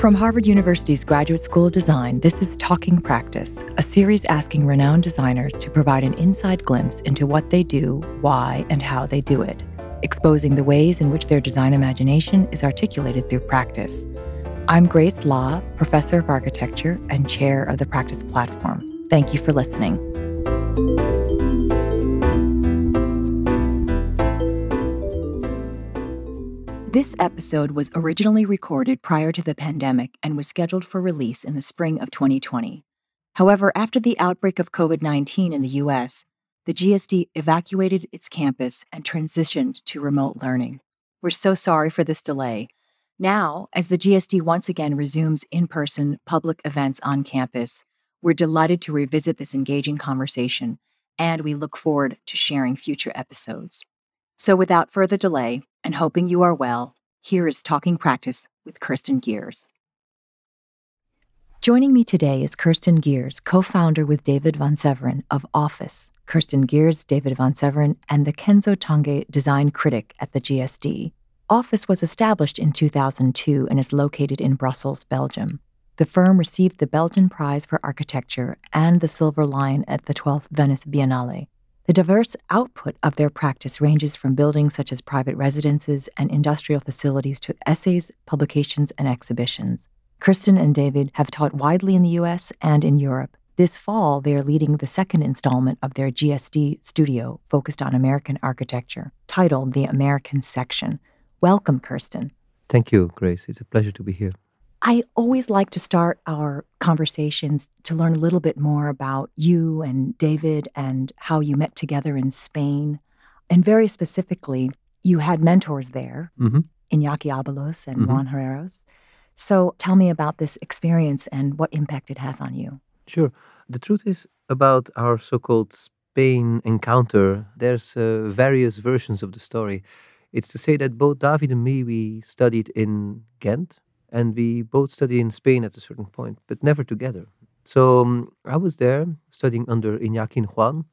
From Harvard University's Graduate School of Design, this is Talking Practice, a series asking renowned designers to provide an inside glimpse into what they do, why, and how they do it, exposing the ways in which their design imagination is articulated through practice. I'm Grace Law, Professor of Architecture and Chair of the Practice Platform. Thank you for listening. This episode was originally recorded prior to the pandemic and was scheduled for release in the spring of 2020. However, after the outbreak of COVID 19 in the US, the GSD evacuated its campus and transitioned to remote learning. We're so sorry for this delay. Now, as the GSD once again resumes in person public events on campus, we're delighted to revisit this engaging conversation, and we look forward to sharing future episodes. So, without further delay, and hoping you are well, here is Talking Practice with Kersten Geers. Joining me today is Kersten Geers, co founder with David Van Severen of Office, Kersten Geers, David Van Severen, and the Kenzo Tange design critic at the GSD. Office was established in 2002 and is located in Brussels, Belgium. The firm received the Belgian Prize for Architecture and the Silver Lion at the 12th Venice Biennale. The diverse output of their practice ranges from buildings such as private residences and industrial facilities to essays, publications, and exhibitions. Kersten and David have taught widely in the US and in Europe. This fall, they are leading the second installment of their GSD studio focused on American architecture, titled The American Section. Welcome, Kersten. Thank you, Grace. It's a pleasure to be here. I always like to start our conversations to learn a little bit more about you and David and how you met together in Spain. And very specifically, you had mentors there, mm-hmm. Iñaki Abalos and mm-hmm. Juan Herreros. So tell me about this experience and what impact it has on you. Sure. The truth is about our so called Spain encounter, there's uh, various versions of the story. It's to say that both David and me, we studied in Ghent, and we both studied in Spain at a certain point, but never together. So um, I was there studying under Iñaki and Juan,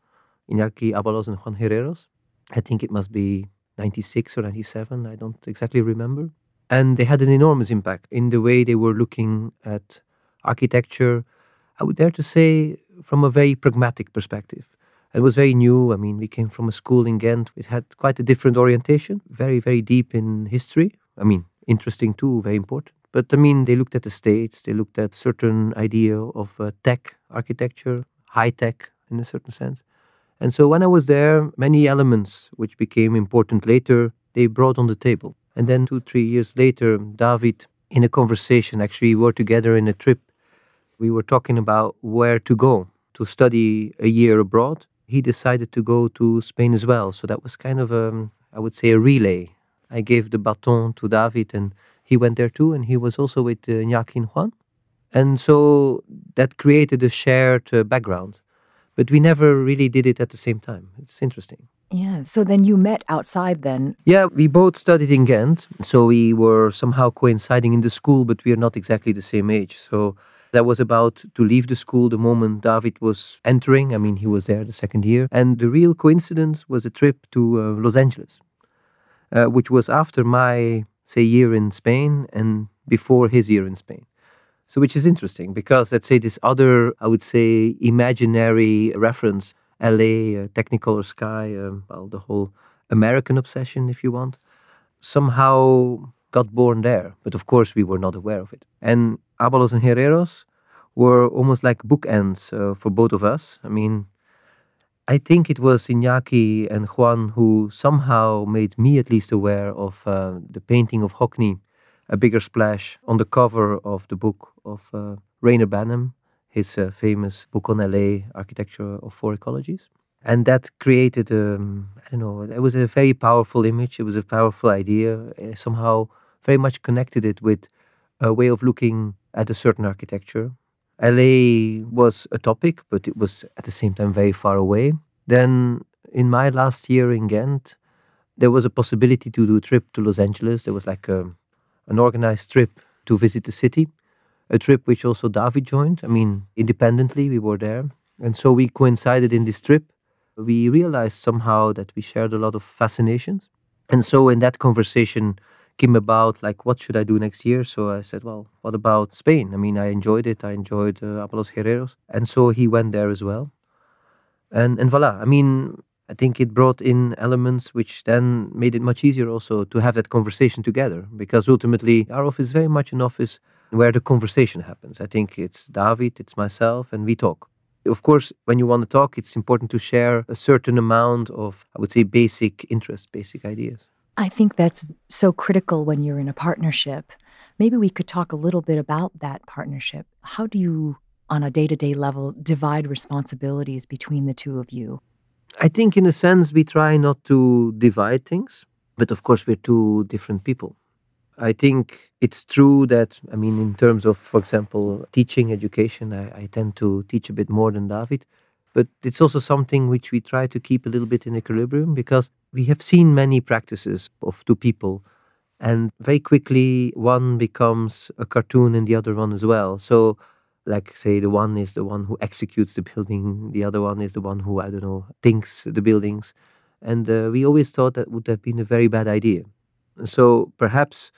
Iñaki Abalos and Juan Herreros. I think it must be 96 or 97, I don't exactly remember. And they had an enormous impact in the way they were looking at architecture. I would dare to say from a very pragmatic perspective. It was very new. I mean, we came from a school in Ghent. It had quite a different orientation, very, very deep in history. I mean, interesting too, very important. But I mean, they looked at the states, they looked at certain idea of uh, tech architecture, high tech in a certain sense. And so when I was there, many elements which became important later, they brought on the table. And then two, three years later, David, in a conversation, actually, we were together in a trip. We were talking about where to go to study a year abroad. He decided to go to Spain as well. So that was kind of, a, I would say, a relay. I gave the baton to David and he went there too, and he was also with uh, Iñaki Juan. And so that created a shared uh, background. But we never really did it at the same time. It's interesting. Yeah. So then you met outside then? Yeah, we both studied in Ghent. So we were somehow coinciding in the school, but we are not exactly the same age. So I was about to leave the school the moment David was entering. I mean, he was there the second year. And the real coincidence was a trip to uh, Los Angeles, uh, which was after my say year in Spain and before his year in Spain. So which is interesting because let's say this other, I would say, imaginary reference, LA, uh, Technicolor Sky, um, well, the whole American obsession, if you want, somehow got born there. But of course, we were not aware of it. And Abalos and Herreros were almost like bookends uh, for both of us. I mean, I think it was Iñaki and Juan who somehow made me at least aware of uh, the painting of Hockney, A Bigger Splash, on the cover of the book of uh, Reyner Banham, his uh, famous book on LA, Architecture of Four Ecologies. And that created, um, I don't know, it was a very powerful image. It was a powerful idea. Somehow very much connected it with a way of looking at a certain architecture LA was a topic, but it was at the same time very far away. Then, in my last year in Ghent, there was a possibility to do a trip to Los Angeles. There was like a, an organized trip to visit the city, a trip which also David joined. I mean, independently, we were there. And so we coincided in this trip. We realized somehow that we shared a lot of fascinations. And so, in that conversation, came about like, what should I do next year? So I said, well, what about Spain? I mean, I enjoyed it. I enjoyed uh, Herreros. And so he went there as well. And, and voila. I mean, I think it brought in elements which then made it much easier also to have that conversation together because ultimately our office is very much an office where the conversation happens. I think it's David, it's myself, and we talk. Of course, when you want to talk, it's important to share a certain amount of, I would say, basic interests, basic ideas. I think that's so critical when you're in a partnership. Maybe we could talk a little bit about that partnership. How do you, on a day to day level, divide responsibilities between the two of you? I think, in a sense, we try not to divide things, but of course, we're two different people. I think it's true that, I mean, in terms of, for example, teaching education, I, I, tend to teach a bit more than David. But it's also something which we try to keep a little bit in equilibrium because we have seen many practices of two people. And very quickly, one becomes a cartoon and the other one as well. So, like, say, the one is the one who executes the building, the other one is the one who, I don't know, thinks the buildings. And uh, we always thought that would have been a very bad idea. So, perhaps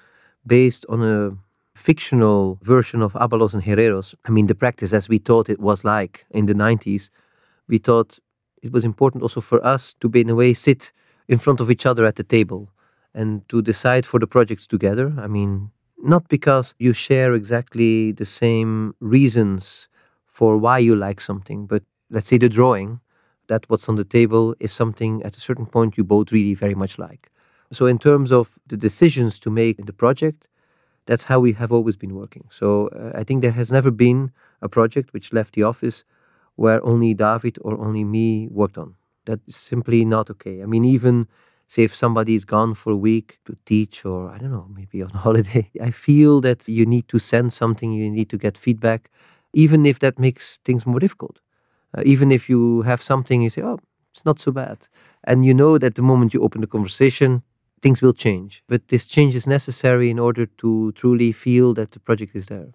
based on a fictional version of Abalos and Herreros. I mean, the practice as we thought it was like in the 90s, we thought it was important also for us to, be, in a way, sit in front of each other at the table and to decide for the projects together. I mean, not because you share exactly the same reasons for why you like something, but let's say the drawing, that what's on the table is something at a certain point you both really very much like. So, in terms of the decisions to make in the project, that's how we have always been working. So, uh, I think there has never been a project which left the office where only David or only me worked on. That is simply not okay. I mean, even say if somebody is gone for a week to teach or I don't know, maybe on holiday, I feel that you need to send something, you need to get feedback, even if that makes things more difficult. Uh, even if you have something, you say, oh, it's not so bad. And you know that the moment you open the conversation, things will change. But this change is necessary in order to truly feel that the project is there.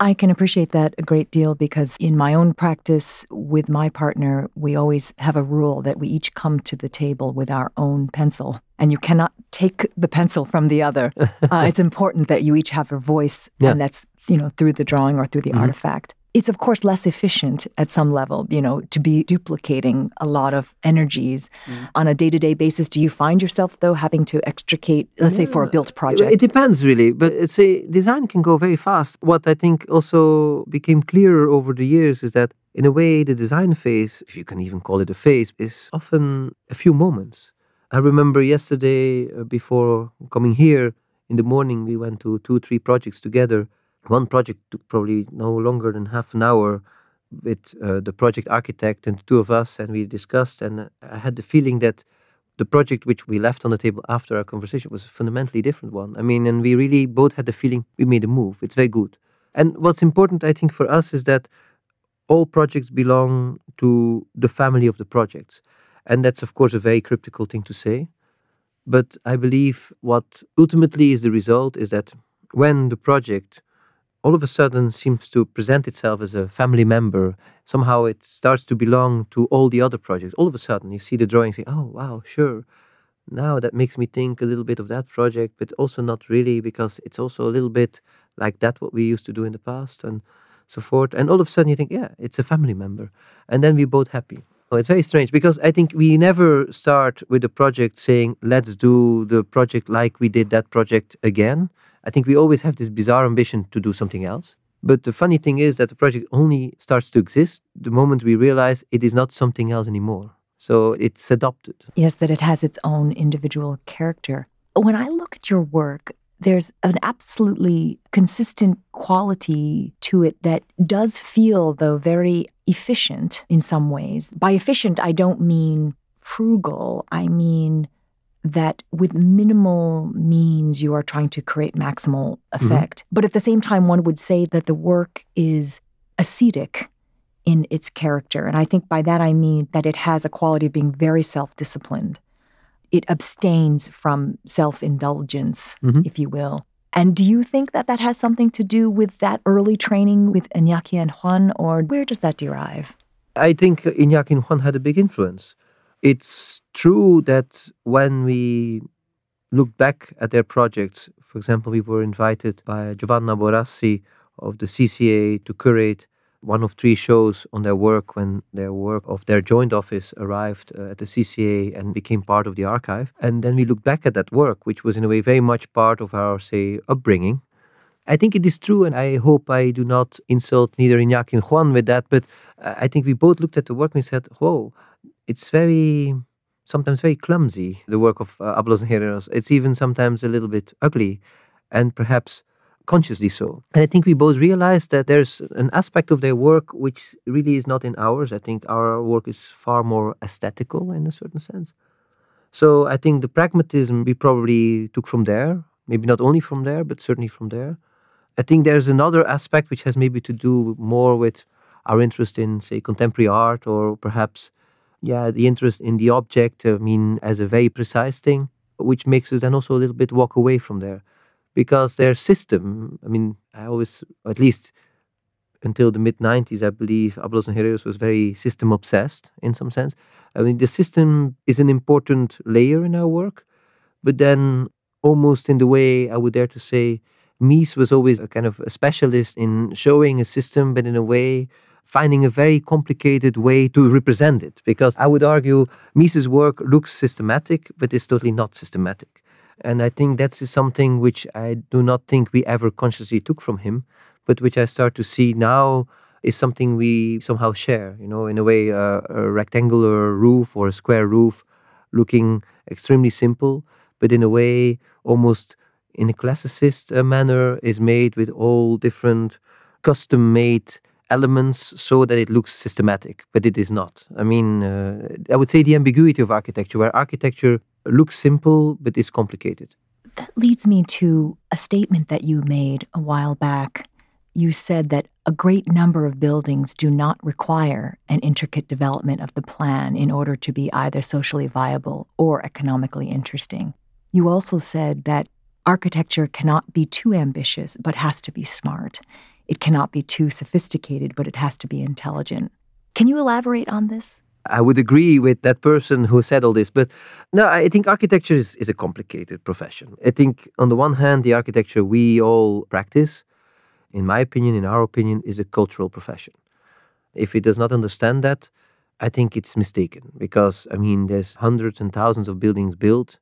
I can appreciate that a great deal because in my own practice with my partner, we always have a rule that we each come to the table with our own pencil, and you cannot take the pencil from the other. uh, it's important that you each have a voice, yeah. and that's you know through the drawing or through the mm-hmm. artifact it's of course less efficient at some level, you know, to be duplicating a lot of energies mm. on a day-to-day basis. Do you find yourself though having to extricate, let's yeah. say for a built project? It depends really, but it's a design can go very fast. What I think also became clearer over the years is that in a way the design phase, if you can even call it a phase, is often a few moments. I remember yesterday uh, before coming here in the morning we went to two three projects together one project took probably no longer than half an hour with uh, the project architect and the two of us, and we discussed. And I had the feeling that the project which we left on the table after our conversation was a fundamentally different one. I mean, and we really both had the feeling we made a move. It's very good. And what's important, I think, for us is that all projects belong to the family of the projects. And that's, of course, a very cryptical thing to say. But I believe what ultimately is the result is that when the project all of a sudden seems to present itself as a family member. Somehow it starts to belong to all the other projects. All of a sudden you see the drawing say, oh, wow, sure. Now that makes me think a little bit of that project, but also not really because it's also a little bit like that what we used to do in the past and so forth. And all of a sudden you think, yeah, it's a family member. And then we're both happy. Oh, it's very strange because I think we never start with a project saying, let's do the project like we did that project again. I think we always have this bizarre ambition to do something else. But the funny thing is that the project only starts to exist the moment we realize it is not something else anymore. So it's adopted. Yes, that it has its own individual character. When I look at your work, there's an absolutely consistent quality to it that does feel, though, very efficient in some ways. By efficient, I don't mean frugal, I mean that with minimal means you are trying to create maximal mm-hmm. effect. Mm-hmm. But at the same time, one would say that the work is ascetic in its character. And I think by that I mean that it has a quality of being very self disciplined. It abstains from self indulgence, mm-hmm. if you will. And do you think that that has something to do with that early training with Iñaki and Juan, or where does that derive? I think Iñaki and Juan had a big influence. It's true that when we look back at their projects, For example, we were invited by Giovanna Borasi of the CCA to curate one of three shows on their work when their work of their joint office arrived uh, at the CCA and became part of the archive. And then we looked back at that work, which was in a way very much part of our, say, upbringing. I think it is true, and I hope I do not insult neither Iñaki and Juan with that, but I think we both looked at the work and said, whoa, it's very, sometimes very clumsy, the work of uh, Abalos and Herreros. It's even sometimes a little bit ugly and perhaps consciously so. And I think we both realize that there's an aspect of their work which really is not in ours. I think our work is far more aesthetical in a certain sense. So I think the pragmatism we probably took from there, maybe not only from there, but certainly from there. I think there's another aspect which has maybe to do more with our interest in, say, contemporary art or perhaps, yeah, the interest in the object, I mean, as a very precise thing, which makes us then also a little bit walk away from there because their system, I mean, I always, at least until the mid 90s, I believe Abalos and Herreros was very system obsessed in some sense. I mean, the system is an important layer in our work, but then almost in the way I would dare to say, Mies was always a kind of a specialist in showing a system, but in a way, finding a very complicated way to represent it. Because I would argue Mies's work looks systematic, but is totally not systematic. And I think that's something which I do not think we ever consciously took from him, but which I start to see now is something we somehow share. You know, in a way, uh, a rectangular roof or a square roof looking extremely simple, but in a way, almost in a classicist uh, manner, is made with all different custom made elements so that it looks systematic, but it is not. I mean, uh, I would say the ambiguity of architecture, where architecture looks simple but is complicated. That leads me to a statement that you made a while back. You said that a great number of buildings do not require an intricate development of the plan in order to be either socially viable or economically interesting. You also said that architecture cannot be too ambitious but has to be smart. It cannot be too sophisticated but it has to be intelligent. Can you elaborate on this? I would agree with that person who said all this. But no, I think architecture is, is a complicated profession. I think, on the one hand, the architecture we all practice, in my opinion, in our opinion, is a cultural profession. If it does not understand that, I think it's mistaken because, I mean, there's hundreds and thousands of buildings built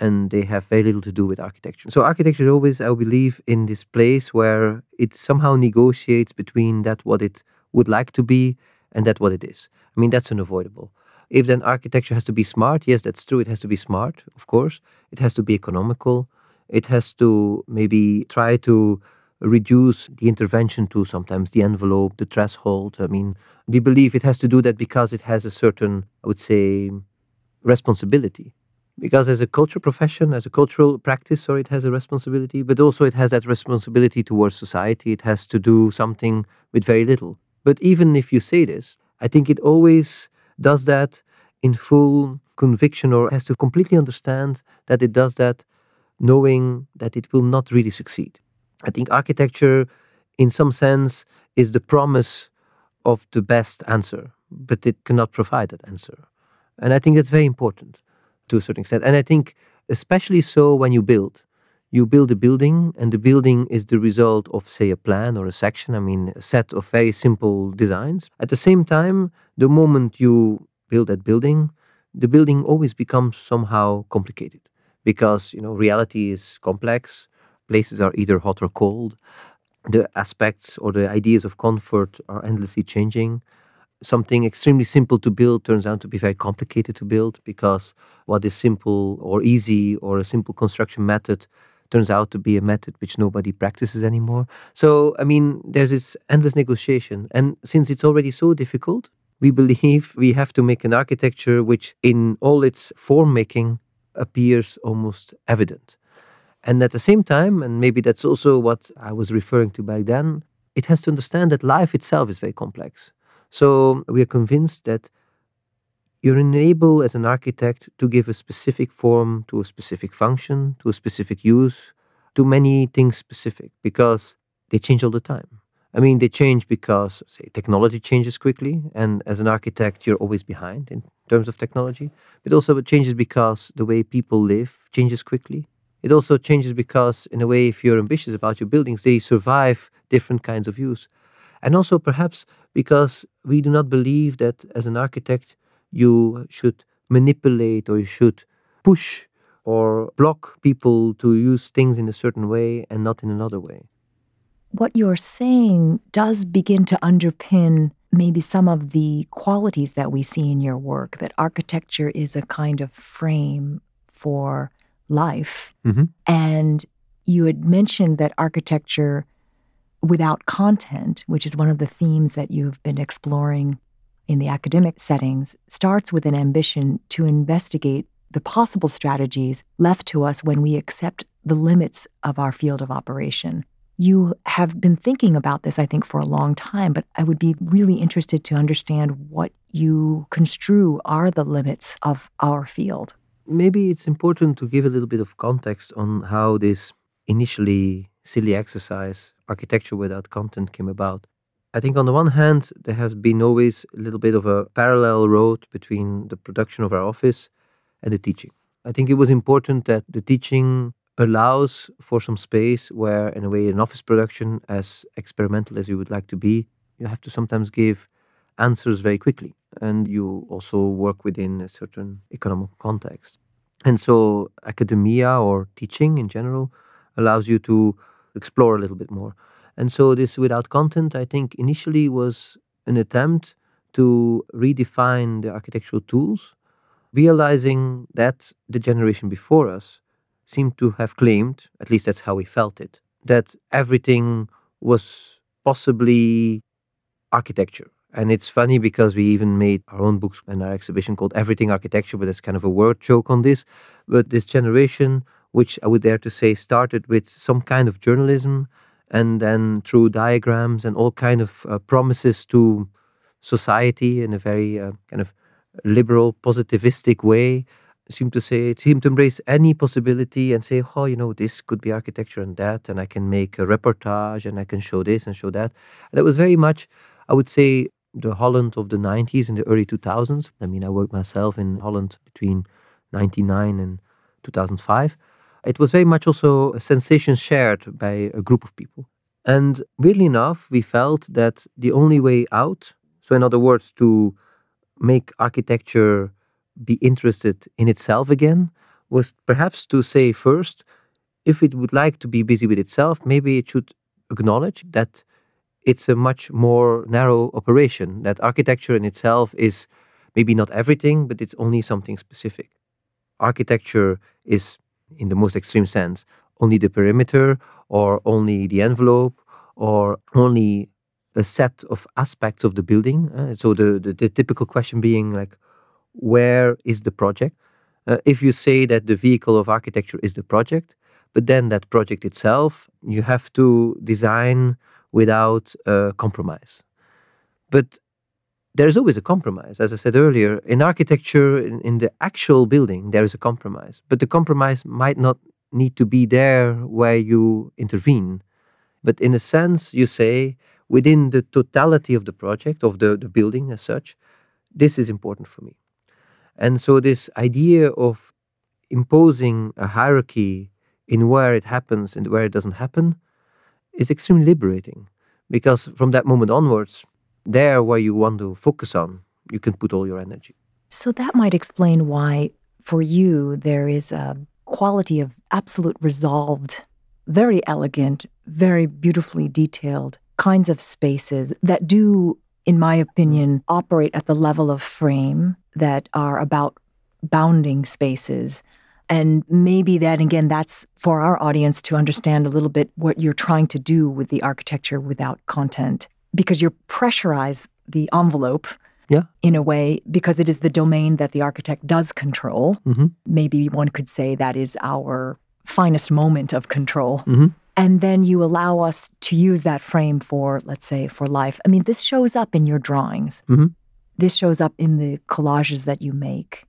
and they have very little to do with architecture. So, architecture is always, I believe, in this place where it somehow negotiates between that what it would like to be and that what it is. I mean, that's unavoidable. If then architecture has to be smart, yes, that's true. It has to be smart, of course. It has to be economical. It has to maybe try to reduce the intervention to sometimes the envelope, the threshold. I mean, we believe it has to do that because it has a certain, I would say, responsibility. Because as a cultural profession, as a cultural practice, sorry, it has a responsibility, but also it has that responsibility towards society. It has to do something with very little. But even if you say this, I think it always does that in full conviction or has to completely understand that it does that knowing that it will not really succeed. I think architecture, in some sense, is the promise of the best answer, but it cannot provide that answer. And I think that's very important to a certain extent. And I think, especially so when you build, you build a building, and the building is the result of, say, a plan or a section, I mean, a set of very simple designs. At the same time, the moment you build that building, the building always becomes somehow complicated because, you know, reality is complex, places are either hot or cold, the aspects or the ideas of comfort are endlessly changing something extremely simple to build turns out to be very complicated to build because what is simple or easy or a simple construction method turns out to be a method which nobody practices anymore. So, I mean, there's this endless negotiation. And since it's already so difficult, we believe we have to make an architecture which, in all its form making, appears almost evident. And at the same time, and maybe that's also what I was referring to back then, it has to understand that life itself is very complex. So we are convinced that you're enabled as an architect to give a specific form to a specific function, to a specific use, to many things specific because they change all the time. I mean, they change because, say, technology changes quickly, and as an architect, you're always behind in terms of technology. But also, it changes because the way people live changes quickly. It also changes because, in a way, if you're ambitious about your buildings, they survive different kinds of use. And also, perhaps, because we do not believe that as an architect, you should manipulate or you should push or block people to use things in a certain way and not in another way. What you're saying does begin to underpin maybe some of the qualities that we see in your work that architecture is a kind of frame for life. Mm-hmm. And you had mentioned that architecture without content, which is one of the themes that you've been exploring in the academic settings, starts with an ambition to investigate the possible strategies left to us when we accept the limits of our field of operation. You have been thinking about this, I think, for a long time, but I would be really interested to understand what you construe are the limits of our field. Maybe it's important to give a little bit of context on how this initially silly exercise, architecture without content, came about. I think on the one hand, there has been always a little bit of a parallel road between the production of our office and the teaching. I think it was important that the teaching allows for some space where, in a way, an office production, as experimental as you would like to be, you have to sometimes give answers very quickly. And you also work within a certain economic context. And so, academia or teaching in general allows you to explore a little bit more. And so, this without content, I think, initially was an attempt to redefine the architectural tools, realizing that the generation before us seemed to have claimed, at least that's how we felt it, that everything was possibly architecture. And it's funny because we even made our own books and our exhibition called Everything Architecture, but it's kind of a word joke on this. But this generation, which I would dare to say started with some kind of journalism and then through diagrams and all kind of uh, promises to society in a very uh, kind of liberal, positivistic way, seem to say seem to embrace any possibility and say, oh, you know, this could be architecture and that, and I can make a reportage and I can show this and show that. And that was very much, I would say, the Holland of the 90s and the early 2000s. I mean, I worked myself in Holland between 99 and 2005. It was very much also a sensation shared by a group of people. And weirdly enough, we felt that the only way out, so in other words, to make architecture be interested in itself again was perhaps to say first, if it would like to be busy with itself, maybe it should acknowledge that it's a much more narrow operation, that architecture in itself is maybe not everything, but it's only something specific. Architecture is, in the most extreme sense, only the perimeter or only the envelope or only a set of aspects of the building. Uh, so the, the, the typical question being like, where is the project. Uh, if you say that the vehicle of architecture is the project, but then that project itself, you have to design without uh, compromise. But there's always a compromise. As I said earlier, in architecture, in, in, the actual building, there is a compromise. But the compromise might not need to be there where you intervene. But in a sense, you say, within the totality of the project, of the, the building as such, this is important for me. And so, this idea of imposing a hierarchy in where it happens and where it doesn't happen is extremely liberating because from that moment onwards, there where you want to focus on, you can put all your energy. So, that might explain why, for you, there is a quality of absolute resolved, very elegant, very beautifully detailed kinds of spaces that do in my opinion, operate at the level of frame that are about bounding spaces. And maybe that, again, that's for our audience to understand a little bit what you're trying to do with the architecture without content, because you pressurize the envelope yeah. in a way, because it is the domain that the architect does control. Mm-hmm. Maybe one could say that is our finest moment of control. Mm-hmm and then you allow us to use that frame for let's say for life i mean this shows up in your drawings mm-hmm. this shows up in the collages that you make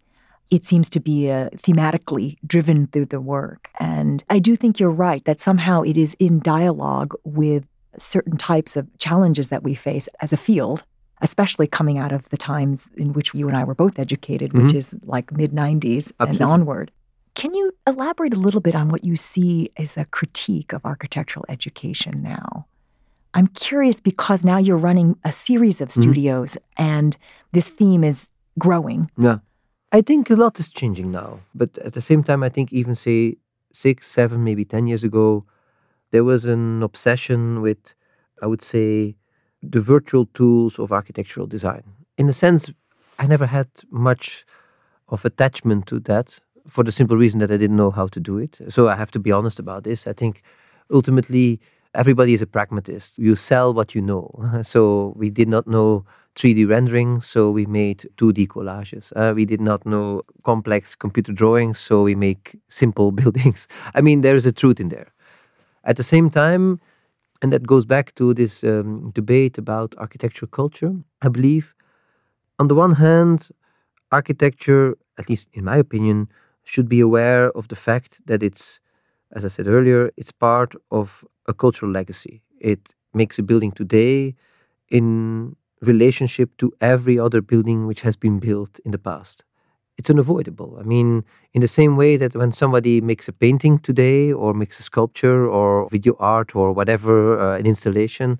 it seems to be uh, thematically driven through the work and i do think you're right that somehow it is in dialogue with certain types of challenges that we face as a field especially coming out of the times in which you and i were both educated mm-hmm. which is like mid 90s and onward Can you elaborate a little bit on what you see as a critique of architectural education now? I'm curious because now you're running a series of mm-hmm. studios mm-hmm. and this theme is growing. Yeah. I think a lot is changing now. But at the same time, I think even say six, seven, maybe 10 years ago, there was an obsession with, I would say, the virtual tools of architectural design. In a sense, I never had much of attachment to that for the simple reason that I didn't know how to do it. So I have to be honest about this. I think ultimately everybody is a pragmatist. You sell what you know. So we did not know 3D rendering, so we made 2D collages. Uh, we did not know complex computer drawings, so we make simple buildings. I mean, there is a truth in there. At the same time, and that goes back to this um, debate about architecture culture, I believe, on the one hand, architecture, at least in my opinion, should be aware of the fact that it's, as I said earlier, it's part of a cultural legacy. It makes a building today in relationship to every other building which has been built in the past it's unavoidable. I mean, in the same way that when somebody makes a painting today, or makes a sculpture, or video art, or whatever, uh, an installation,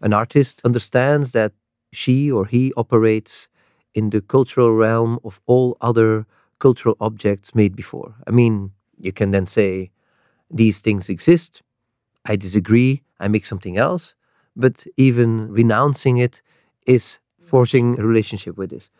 an artist understands that she or he operates in the cultural realm of all other cultural objects made before. I mean, you can then say, these things exist. I disagree. I make something else. But even renouncing it is forcing a relationship with this.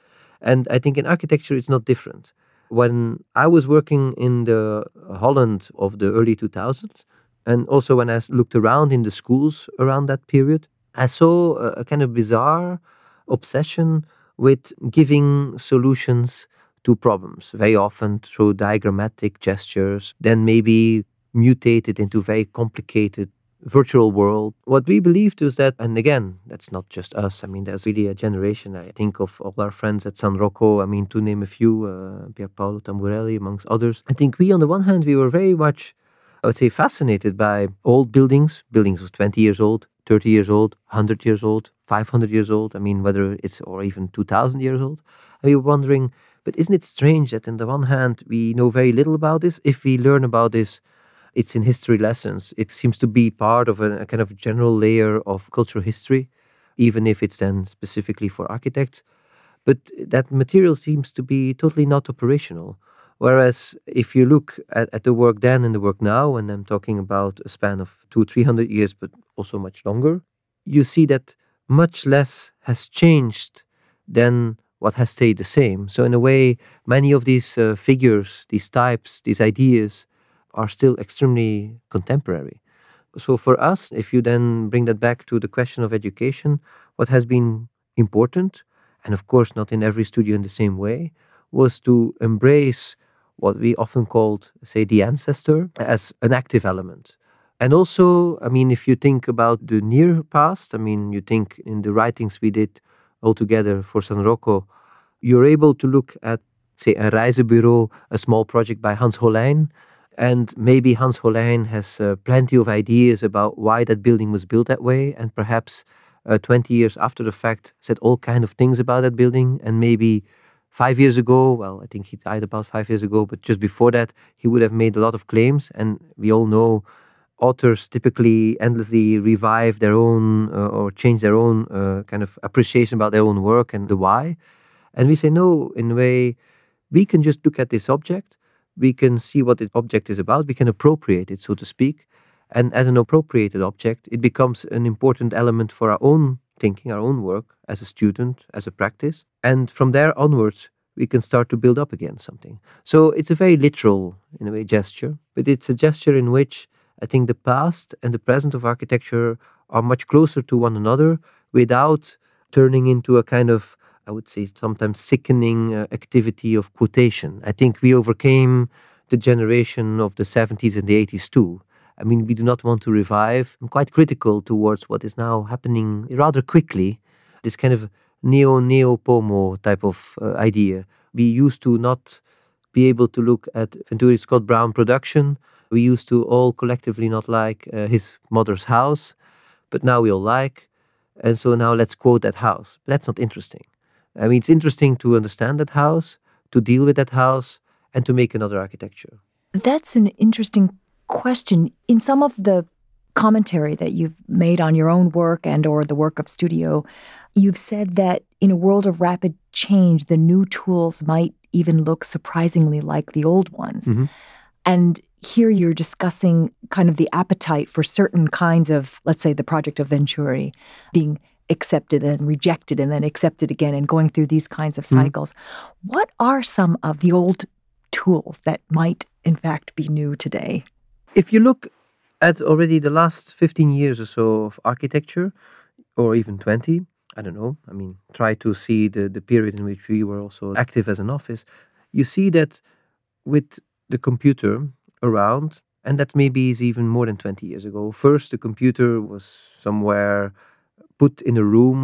And I think in architecture, it's not different. When I was working in the Holland of the early 2000s, and also when I looked around in the schools around that period, I saw a, kind of bizarre obsession with giving solutions to problems, very often through diagrammatic gestures, then maybe mutated into very complicated virtual world. What we believed was that, and again, that's not just us. I mean, there's really a generation. I think of all our friends at San Rocco. I mean, to name a few, uh, Pier Paolo Tamburelli, amongst others. I think we, on the one hand, we were very much, I would say, fascinated by old buildings, buildings of 20 years old, 30 years old, 100 years old, 500 years old. I mean, whether it's or even 2,000 years old. And we were wondering, but isn't it strange that on the one hand, we know very little about this? If we learn about this, it's in history lessons. It seems to be part of a, a kind of general layer of cultural history, even if it's then specifically for architects. But that material seems to be totally not operational. Whereas if you look at, at the work then and the work now, and I'm talking about a span of two, three hundred years, but also much longer, you see that much less has changed than what has stayed the same. So in a way, many of these uh, figures, these types, these ideas are still extremely contemporary. So, for us, if you then bring that back to the question of education, what has been important, and of course not in every studio in the same way, was to embrace what we often called, say, the ancestor as an active element. And also, I mean, if you think about the near past, I mean, you think in the writings we did all together for San Rocco, you're able to look at, say, a Reisebureau, a small project by Hans Hollein, and maybe Hans Hollein has uh, plenty of ideas about why that building was built that way, and perhaps uh, 20 years after the fact said all kind of things about that building. And maybe five years ago, well, I think he died about five years ago, but just before that, he would have made a lot of claims. And we all know authors typically endlessly revive their own uh, or change their own uh, kind of appreciation about their own work and the why. And we say, no, in a way, we can just look at this object we can see what the object is about, we can appropriate it, so to speak. And as an appropriated object, it becomes an important element for our own thinking, our own work as a student, as a practice. And from there onwards, we can start to build up again something. So it's a very literal, in a way, gesture, but it's a gesture in which I think the past and the present of architecture are much closer to one another without turning into a kind of I would say, sometimes sickening uh, activity of quotation. I think we overcame the generation of the 70s and the 80s too. I mean, we do not want to revive. I'm quite critical towards what is now happening rather quickly, this kind of neo neo pomo type of uh, idea. We used to not be able to look at Venturi Scott Brown production. We used to all collectively not like uh, his mother's house, but now we all like. And so now let's quote that house. That's not interesting. I mean, it's interesting to understand that house, to deal with that house, and to make another architecture. That's an interesting question. In some of the commentary that you've made on your own work and or the work of studio, you've said that in a world of rapid change, the new tools might even look surprisingly like the old ones. Mm-hmm. And here you're discussing kind of the appetite for certain kinds of, let's say, the project of Venturi being accepted and rejected and then accepted again and going through these kinds of mm-hmm. cycles. Mm-hmm. What are some of the old tools that might, in fact, be new today? If you look at already the last 15 years or so of architecture, or even 20, I don't know, I mean, try to see the, the period in which we were also active as an office, you see that with the computer around, and that maybe is even more than 20 years ago. First, the computer was somewhere put in a room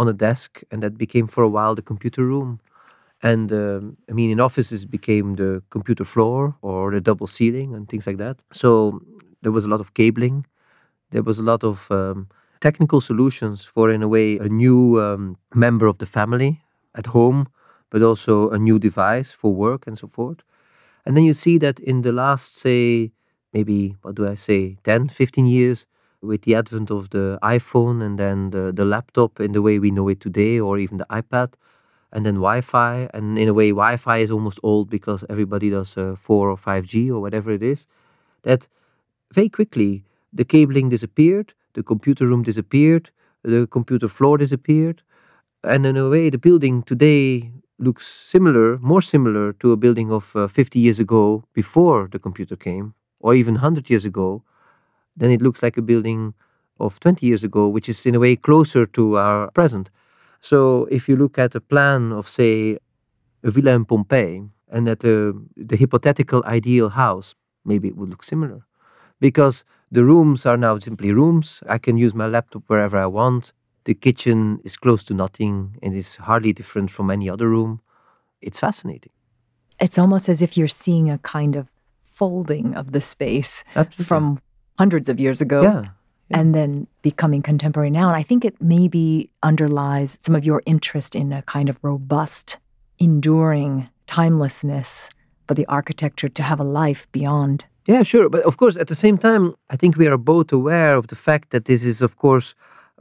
on a desk, and that became for a while the computer room. And um, I mean, in offices became the computer floor or the double ceiling and things like that. So there was a lot of cabling. There was a lot of um, technical solutions for, in a way, a new um, member of the family at home, but also a new device for work and so forth. And then you see that in the last, say, maybe, what do I say, 10, 15 years, with the advent of the iPhone and then the, the laptop in the way we know it today, or even the iPad, and then Wi-Fi. And in a way, Wi-Fi is almost old because everybody does uh, 4 or 5G or whatever it is. That very quickly the cabling disappeared, the computer room disappeared, the computer floor disappeared, and in a way, the building today looks similar, more similar to a building of uh, 50 years ago before the computer came, or even 100 years ago, than it looks like a building of 20 years ago, which is in a way closer to our present. So if you look at a plan of, say, a villa in Pompeii, and at the, the hypothetical ideal house, maybe it would look similar. Because the rooms are now simply rooms. I can use my laptop wherever I want. The kitchen is close to nothing and is hardly different from any other room. It's fascinating. It's almost as if you're seeing a kind of folding of the space Absolutely. from hundreds of years ago. Yeah. Yeah. and then becoming contemporary now. And I think it maybe underlies some of your interest in a kind of robust, enduring timelessness for the architecture to have a life beyond. Yeah, sure. But of course, at the same time, I think we are both aware of the fact that this is, of course,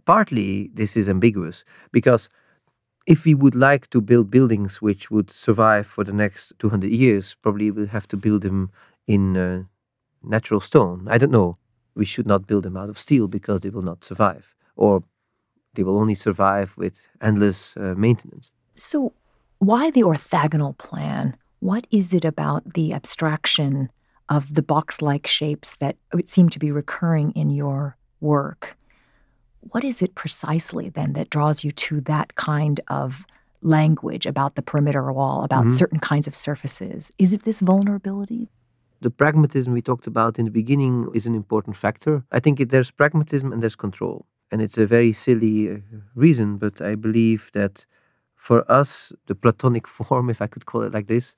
partly this is ambiguous because if we would like to build buildings which would survive for the next 200 years, probably we'll have to build them in uh, natural stone. I don't know. We should not build them out of steel because they will not survive, or they will only survive with endless uh, maintenance. So, why the orthogonal plan? What is it about the abstraction of the box like shapes that seem to be recurring in your work? what is it precisely then that draws you to that kind of language about the perimeter wall, about mm-hmm. certain kinds of surfaces? Is it this vulnerability? The pragmatism we talked about in the beginning is an important factor. I think it, there's pragmatism and there's control. And it's a very silly uh, reason, but I believe that for us, the Platonic form, if I could call it like this,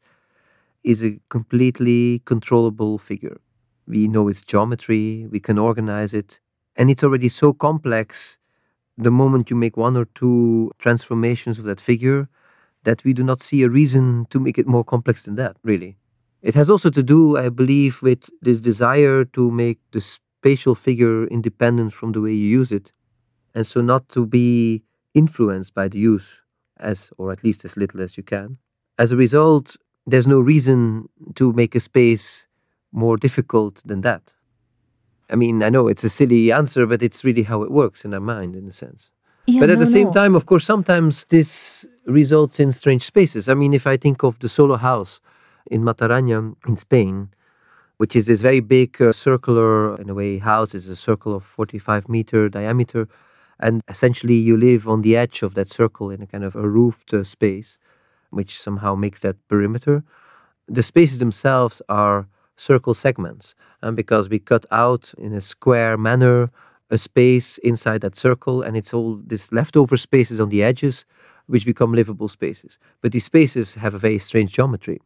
is a completely controllable figure. We know its geometry, we can organize it, and it's already so complex the moment you make one or two transformations of that figure that we do not see a reason to make it more complex than that, really. It has also to do, I believe, with this desire to make the spatial figure independent from the way you use it. And so not to be influenced by the use as, or at least as little as you can. As a result, there's no reason to make a space more difficult than that. I mean, I know it's a silly answer, but it's really how it works in our mind, in a sense. Yeah, but at no, the same no. time, of course, sometimes this results in strange spaces. I mean, if I think of the solo house in Matarraña in Spain, which is this very big uh, circular, in a way, house, is a circle of 45 meter diameter. And essentially, you live on the edge of that circle in a kind of a roofed uh, space, which somehow makes that perimeter. The spaces themselves are circle segments and because we cut out in a square manner a space inside that circle and it's all this leftover spaces on the edges which become livable spaces but these spaces have a very strange geometry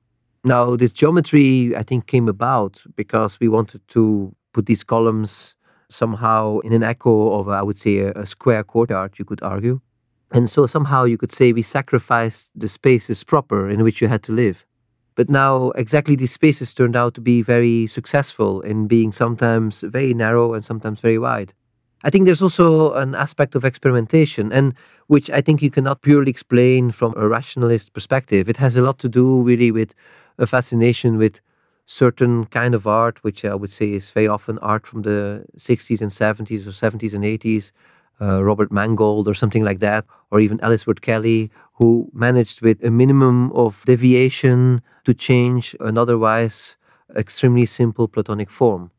now this geometry i think came about because we wanted to put these columns somehow in an echo of i would say a, a square courtyard you could argue and so somehow you could say we sacrificed the spaces proper in which you had to live But now, exactly these spaces turned out to be very successful in being sometimes very narrow and sometimes very wide. I think there's also an aspect of experimentation, and which I think you cannot purely explain from a rationalist perspective. It has a lot to do really with a fascination with certain kind of art, which I would say is very often art from the 60s and 70s or 70s and 80s, uh, Robert Mangold or something like that, or even Ellsworth Kelly, who managed with a minimum of deviation to change an otherwise extremely simple Platonic form.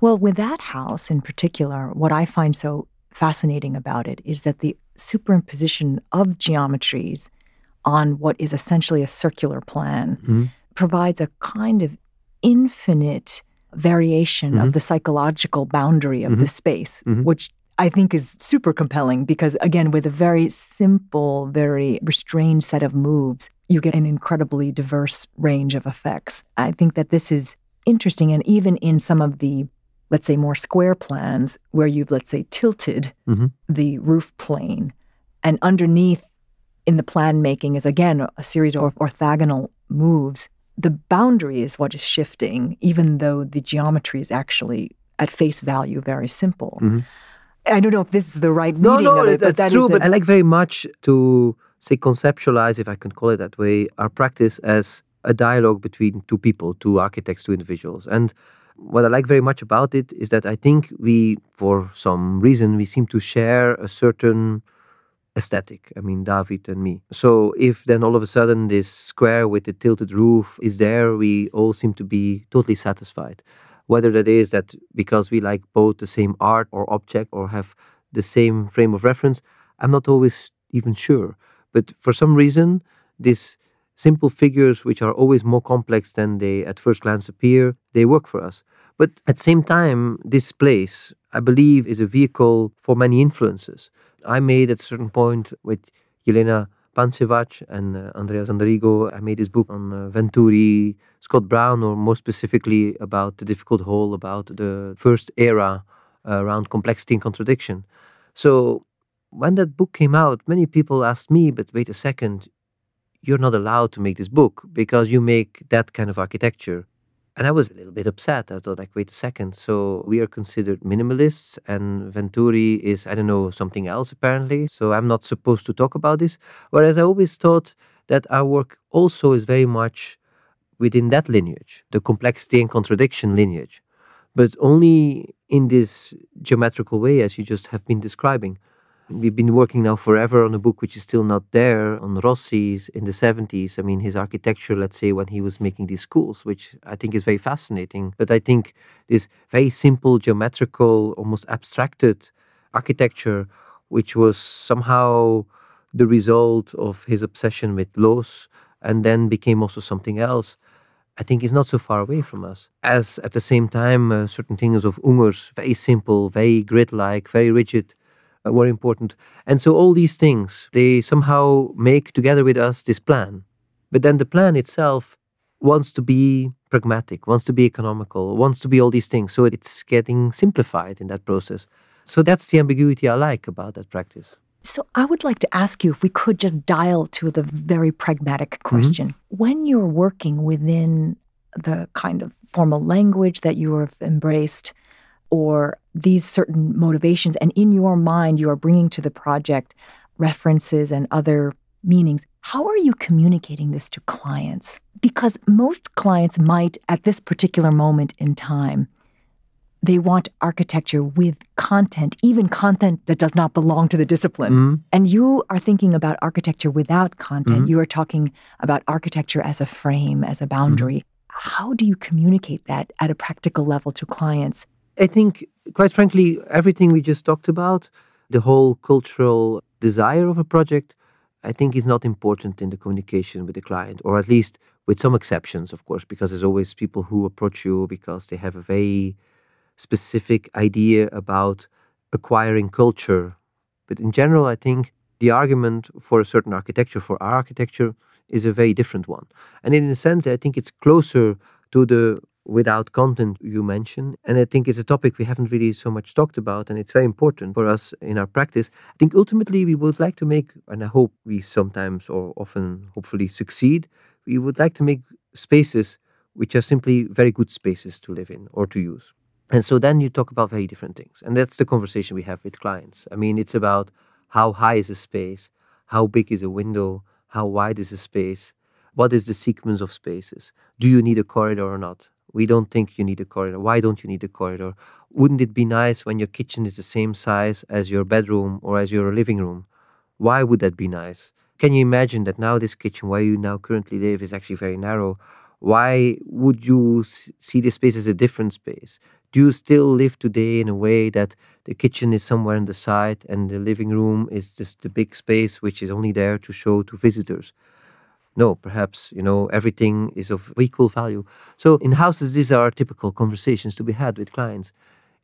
Well, with that house in particular, what I find so fascinating about it is that the superimposition of geometries on what is essentially a circular plan mm-hmm. Provides a kind of infinite variation mm-hmm. of the psychological boundary of mm-hmm. the space, mm-hmm. which I think is super compelling because, again, with a very simple, very restrained set of moves, you get an incredibly diverse range of effects. I think that this is interesting. And even in some of the let's say, more square plans where you've, let's say, tilted mm-hmm. the roof plane. And underneath in the plan making is, again, a series of orthogonal moves. The boundary is what is shifting, even though the geometry is actually at face value very simple. Mm-hmm. I don't know if this is the right no, no, of it, but that's true. But I like very much to say conceptualize, if I can call it that way, our practice as a dialogue between two people, two architects, two individuals. And what I like very much about it is that I think we, for some reason, we seem to share a certain aesthetic. I mean, David and me. So if then all of a sudden this square with the tilted roof is there, we all seem to be totally satisfied. Whether that is that because we like both the same art or object or have the same frame of reference, I'm not always even sure. But for some reason, these simple figures which are always more complex than they at first glance appear, they work for us. But at the same time, this place, I believe, is a vehicle for many influences. I made at a certain point with Jelena Pancevac and uh, Andrea Zanderigo, I made this book on uh, Venturi, Scott Brown, or more specifically about the difficult whole, about the first era uh, around complexity and contradiction. So when that book came out, many people asked me, but wait a second, you're not allowed to make this book because you make that kind of architecture. And I was a little bit upset. I thought, like, wait a second. So we are considered minimalists, and Venturi is, I don't know, something else apparently. So I'm not supposed to talk about this. Whereas I always thought that our work also is very much within that lineage, the complexity and contradiction lineage, but only in this geometrical way, as you just have been describing. We've been working now forever on a book which is still not there on Rossi's in the 70s. I mean, his architecture, let's say, when he was making these schools, which I think is very fascinating. But I think this very simple, geometrical, almost abstracted architecture, which was somehow the result of his obsession with Loos and then became also something else. I think is not so far away from us. As at the same time, uh, certain things of Ungers, very simple, very grid-like, very rigid, were important. And so all these things, they somehow make together with us this plan. But then the plan itself wants to be pragmatic, wants to be economical, wants to be all these things. So it's getting simplified in that process. So that's the ambiguity I like about that practice. So I would like to ask you if we could just dial to the very pragmatic mm-hmm. question. Mm-hmm. When you're working within the kind of formal language that you have embraced, or these certain motivations, and in your mind, you are bringing to the project references and other meanings. How are you communicating this to clients? Because most clients might, at this particular moment in time, they want architecture with content, even content that does not belong to the discipline. Mm-hmm. And you are thinking about architecture without content. Mm-hmm. You are talking about architecture as a frame, as a boundary. Mm-hmm. How do you communicate that at a practical level to clients? I think, quite frankly, everything we just talked about, the whole cultural desire of a project, I think is not important in the communication with the client, or at least with some exceptions, of course, because there's always people who approach you because they have a very specific idea about acquiring culture. But in general, I think the argument for a certain architecture, for our architecture, is a very different one. And in a sense, I think it's closer to the without content you mentioned. And I think it's a topic we haven't really so much talked about, and it's very important for us in our practice. I think ultimately we would like to make, and I hope we sometimes or often hopefully succeed, we would like to make spaces which are simply very good spaces to live in or to use. And so then you talk about very different things. And that's the conversation we have with clients. I mean, it's about how high is a space, how big is a window, how wide is a space, what is the sequence of spaces? Do you need a corridor or not? We don't think you need a corridor. Why don't you need a corridor? Wouldn't it be nice when your kitchen is the same size as your bedroom or as your living room? Why would that be nice? Can you imagine that now this kitchen where you now currently live is actually very narrow? Why would you see this space as a different space? Do you still live today in a way that the kitchen is somewhere on the side and the living room is just the big space which is only there to show to visitors? No, perhaps, you know, everything is of equal value. So in houses, these are typical conversations to be had with clients.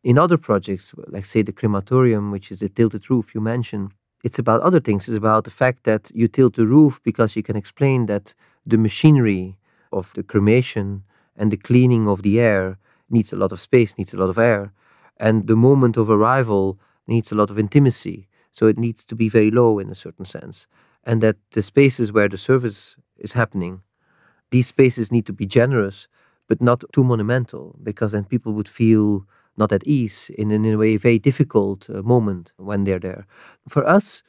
In other projects, like say the crematorium, which is a tilted roof you mentioned, it's about other things. It's about the fact that you tilt the roof because you can explain that the machinery of the cremation and the cleaning of the air needs a lot of space, needs a lot of air. And the moment of arrival needs a lot of intimacy. So it needs to be very low in a certain sense. And that the spaces where the service is happening. These spaces need to be generous, but not too monumental, because then people would feel not at ease in, in a way very difficult uh, moment when they're there. For us,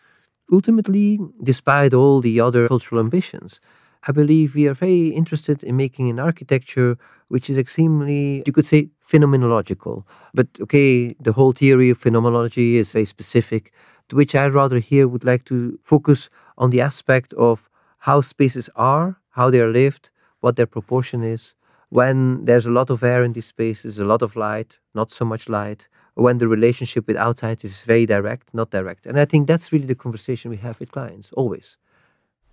ultimately, despite all the other cultural ambitions, I believe we are very interested in making an architecture which is extremely, you could say, phenomenological. But okay, the whole theory of phenomenology is very specific, to which I rather here would like to focus on the aspect of how spaces are, how they are lived, what their proportion is, when there's a lot of air in these spaces, a lot of light, not so much light, when the relationship with outside is very direct, not direct. And I think that's really the conversation we have with clients, always.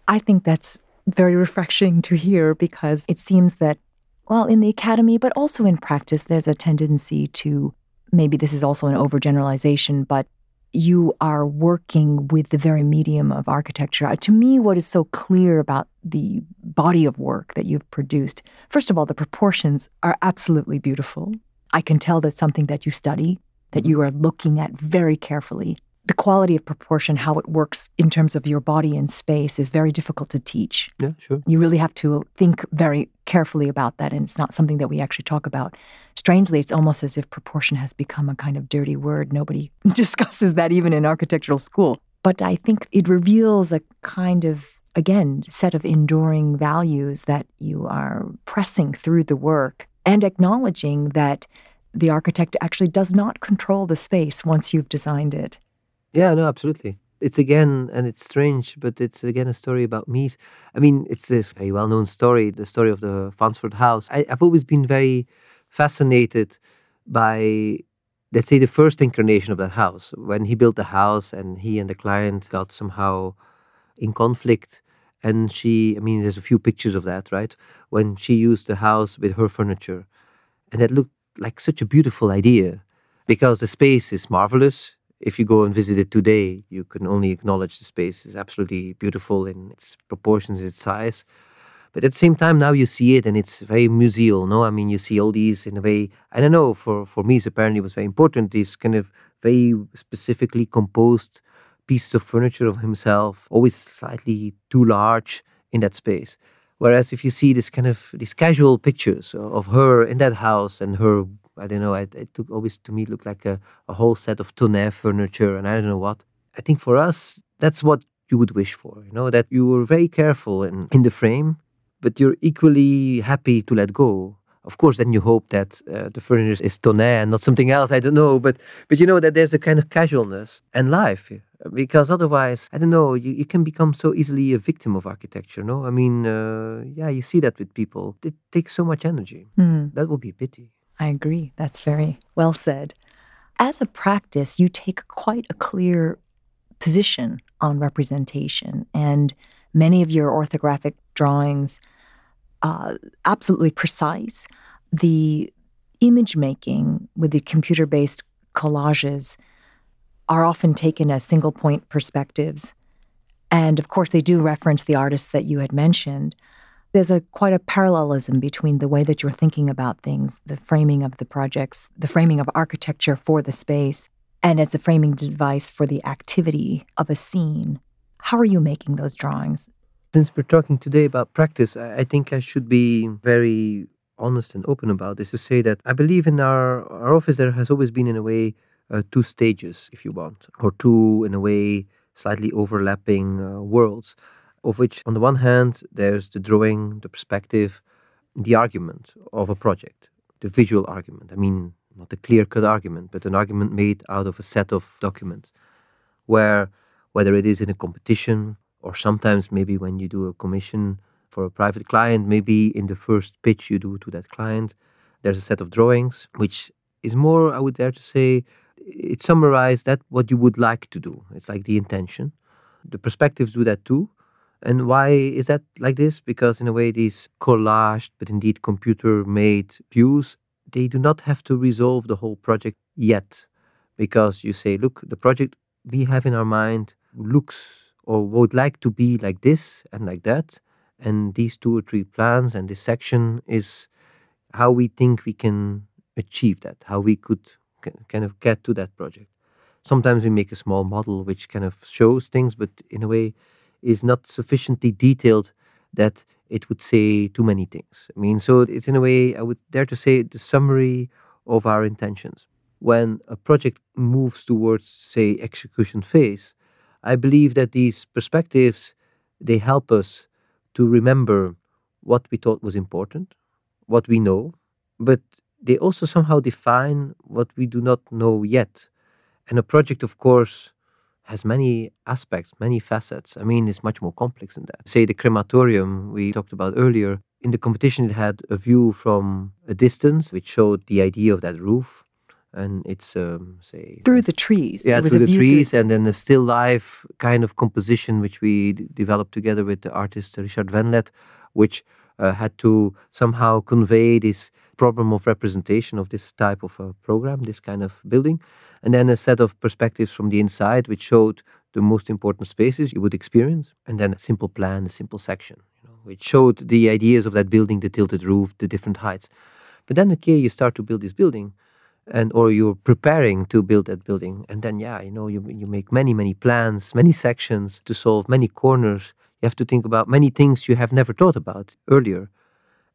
I think that's very refreshing to hear because it seems that, well, in the academy, but also in practice, there's a tendency to maybe this is also an overgeneralization, but you are working with the very medium of architecture. Uh, to me, what is so clear about the body of work that you've produced, first of all, the proportions are absolutely beautiful. I can tell that's something that you study, that you are looking at very carefully the quality of proportion, how it works in terms of your body and space, is very difficult to teach. Yeah, sure. You really have to think very carefully about that, and it's not something that we actually talk about. Strangely, it's almost as if proportion has become a kind of dirty word. Nobody discusses that even in architectural school. But I think it reveals a kind of, again, set of enduring values that you are pressing through the work and acknowledging that the architect actually does not control the space once you've designed it. Yeah, no, absolutely. It's again, and it's strange, but it's again a story about Mies. I mean, it's a very well known story, the story of the Farnsworth House. I, I've always been very fascinated by, let's say, the first incarnation of that house. When he built the house and he and the client got somehow in conflict. And she, I mean, there's a few pictures of that, right? When she used the house with her furniture. And that looked like such a beautiful idea because the space is marvelous if you go and visit it today, you can only acknowledge the space is absolutely beautiful in its proportions, its size. But at the same time, now you see it and it's very museal, no? I mean, you see all these in a way, I don't know, for, for Mies, apparently was very important, these kind of very specifically composed pieces of furniture of himself, always slightly too large in that space. Whereas if you see this kind of these casual pictures of her in that house and her I don't know. It, it took always to me looked like a, a whole set of Thonet furniture, and I don't know what. I think for us, that's what you would wish for. You know that you were very careful in, in the frame, but you're equally happy to let go. Of course, then you hope that uh, the furniture is Thonet and not something else. I don't know, but but you know that there's a kind of casualness and life because otherwise, I don't know, you, you can become so easily a victim of architecture. No, I mean, uh, yeah, you see that with people. It takes so much energy. Mm. That would be a pity. I agree. That's very well said. As a practice, you take quite a clear position on representation, and many of your orthographic drawings uh, absolutely precise. The image making with the computer based collages are often taken as single point perspectives. And of course, they do reference the artists that you had mentioned there's a quite a parallelism between the way that you're thinking about things, the framing of the projects, the framing of architecture for the space, and as a framing device for the activity of a scene. How are you making those drawings? Since we're talking today about practice, I think I should be very honest and open about this to say that I believe in our, our office there has always been, in a way, uh, two stages, if you want, or two, in a way, slightly overlapping uh, worlds, of which, on the one hand, there's the drawing, the perspective, the argument of a project, the visual argument. I mean, not a clear cut argument, but an argument made out of a set of documents, where whether it is in a competition or sometimes maybe when you do a commission for a private client, maybe in the first pitch you do to that client, there's a set of drawings, which is more, I would dare to say, it summarizes that what you would like to do. It's like the intention. The perspectives do that too. And why is that like this? Because in a way, these collaged, but indeed computer-made views, they do not have to resolve the whole project yet. Because you say, look, the project we have in our mind looks or would like to be like this and like that. And these two or three plans and this section is how we think we can achieve that, how we could kind of get to that project. Sometimes we make a small model which kind of shows things, but in a way is not sufficiently detailed that it would say too many things. I mean, so it's in a way, I would dare to say, the summary of our intentions. When a project moves towards, say, execution phase, I believe that these perspectives they help us to remember what we thought was important, what we know, but they also somehow define what we do not know yet. And a project, of course, has many aspects, many facets. I mean, it's much more complex than that. Say the crematorium we talked about earlier. In the competition, it had a view from a distance, which showed the idea of that roof and it's um, say through the trees. Yeah, through the trees, through... and then a still life kind of composition which we developed together with the artist Richard Venlet, which uh, had to somehow convey this problem of representation of this type of a program, this kind of building, and then a set of perspectives from the inside which showed the most important spaces you would experience, and then a simple plan, a simple section, you know, which showed the ideas of that building, the tilted roof, the different heights. But then, okay, you start to build this building and or you're preparing to build that building. And then yeah you know you, you make many many plans many sections to solve many corners you have to think about many things you have never thought about earlier.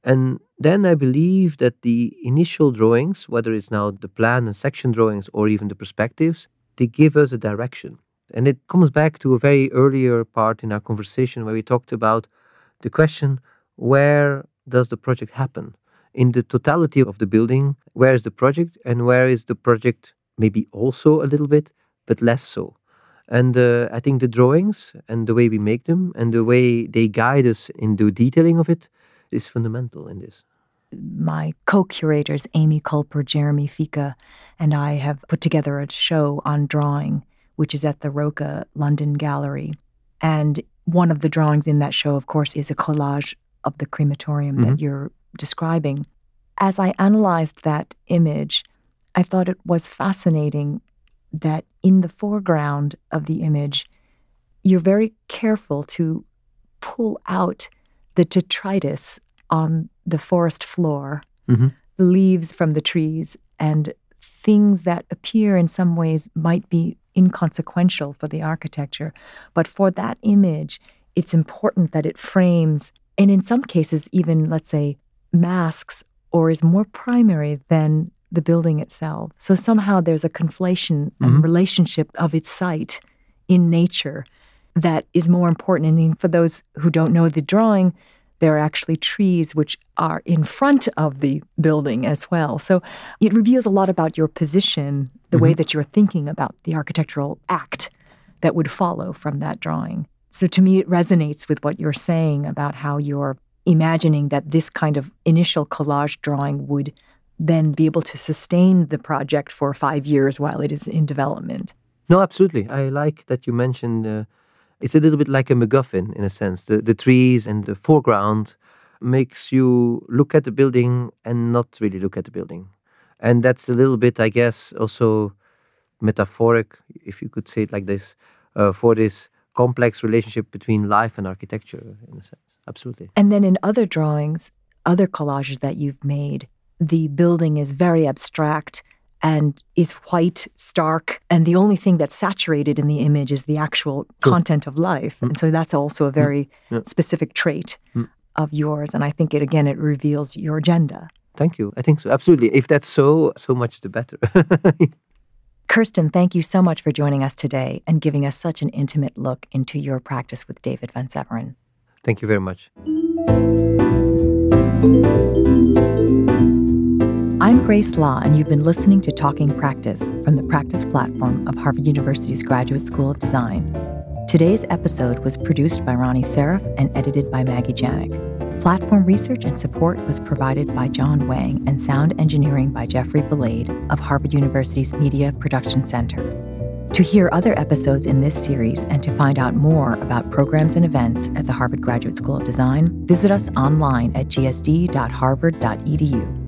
And then i believe that the initial drawings whether it's now the plan and section drawings or even the perspectives they give us a direction. And it comes back to a very earlier part in our conversation where we talked about the question where does the project happen? In the totality of the building, where is the project and where is the project maybe also a little bit, but less so. And uh, I think the drawings and the way we make them and the way they guide us in the detailing of it is fundamental in this. My co curators, Amy Kulper, Jeremy Ficca, and I have put together a show on drawing, which is at the Roca London Gallery. And one of the drawings in that show, of course, is a collage of the crematorium mm-hmm. that you're describing. As I analyzed that image, I thought it was fascinating that in the foreground of the image, you're very careful to pull out the detritus on the forest floor, mm-hmm. leaves from the trees, and things that appear in some ways might be inconsequential for the architecture. But for that image, it's important that it frames, and in some cases, even, let's say, masks or is more primary than the building itself. So somehow there's a conflation and mm-hmm. relationship of its site in nature that is more important. And for those who don't know the drawing, there are actually trees which are in front of the building as well. So it reveals a lot about your position, the mm-hmm. way that you're thinking about the architectural act that would follow from that drawing. So to me, it resonates with what you're saying about how you're imagining that this kind of initial collage drawing would then be able to sustain the project for five years while it is in development. No, absolutely. I like that you mentioned uh, it's a little bit like a MacGuffin in a sense. The, the trees and the foreground makes you look at the building and not really look at the building. And that's a little bit, I guess, also metaphoric, if you could say it like this, uh, for this complex relationship between life and architecture in a sense absolutely. And then in other drawings, other collages that you've made, the building is very abstract and is white, stark, and the only thing that's saturated in the image is the actual Sure. content of life. And so that's also a very Yeah. specific trait Mm. of yours. And I think it again it reveals your agenda. Thank you. I think so. Absolutely. If that's so, so much the better. Kersten, thank you so much for joining us today and giving us such an intimate look into your practice with David Van Severen. Thank you very much. I'm Grace La, and you've been listening to Talking Practice from the Practice platform of Harvard University's Graduate School of Design. Today's episode was produced by Ronnie Seraph and edited by Maggie Janik. Platform research and support was provided by John Wang and sound engineering by Jeffrey Belade of Harvard University's Media Production Center. To hear other episodes in this series and to find out more about programs and events at the Harvard Graduate School of Design, visit us online at gsd.harvard.edu.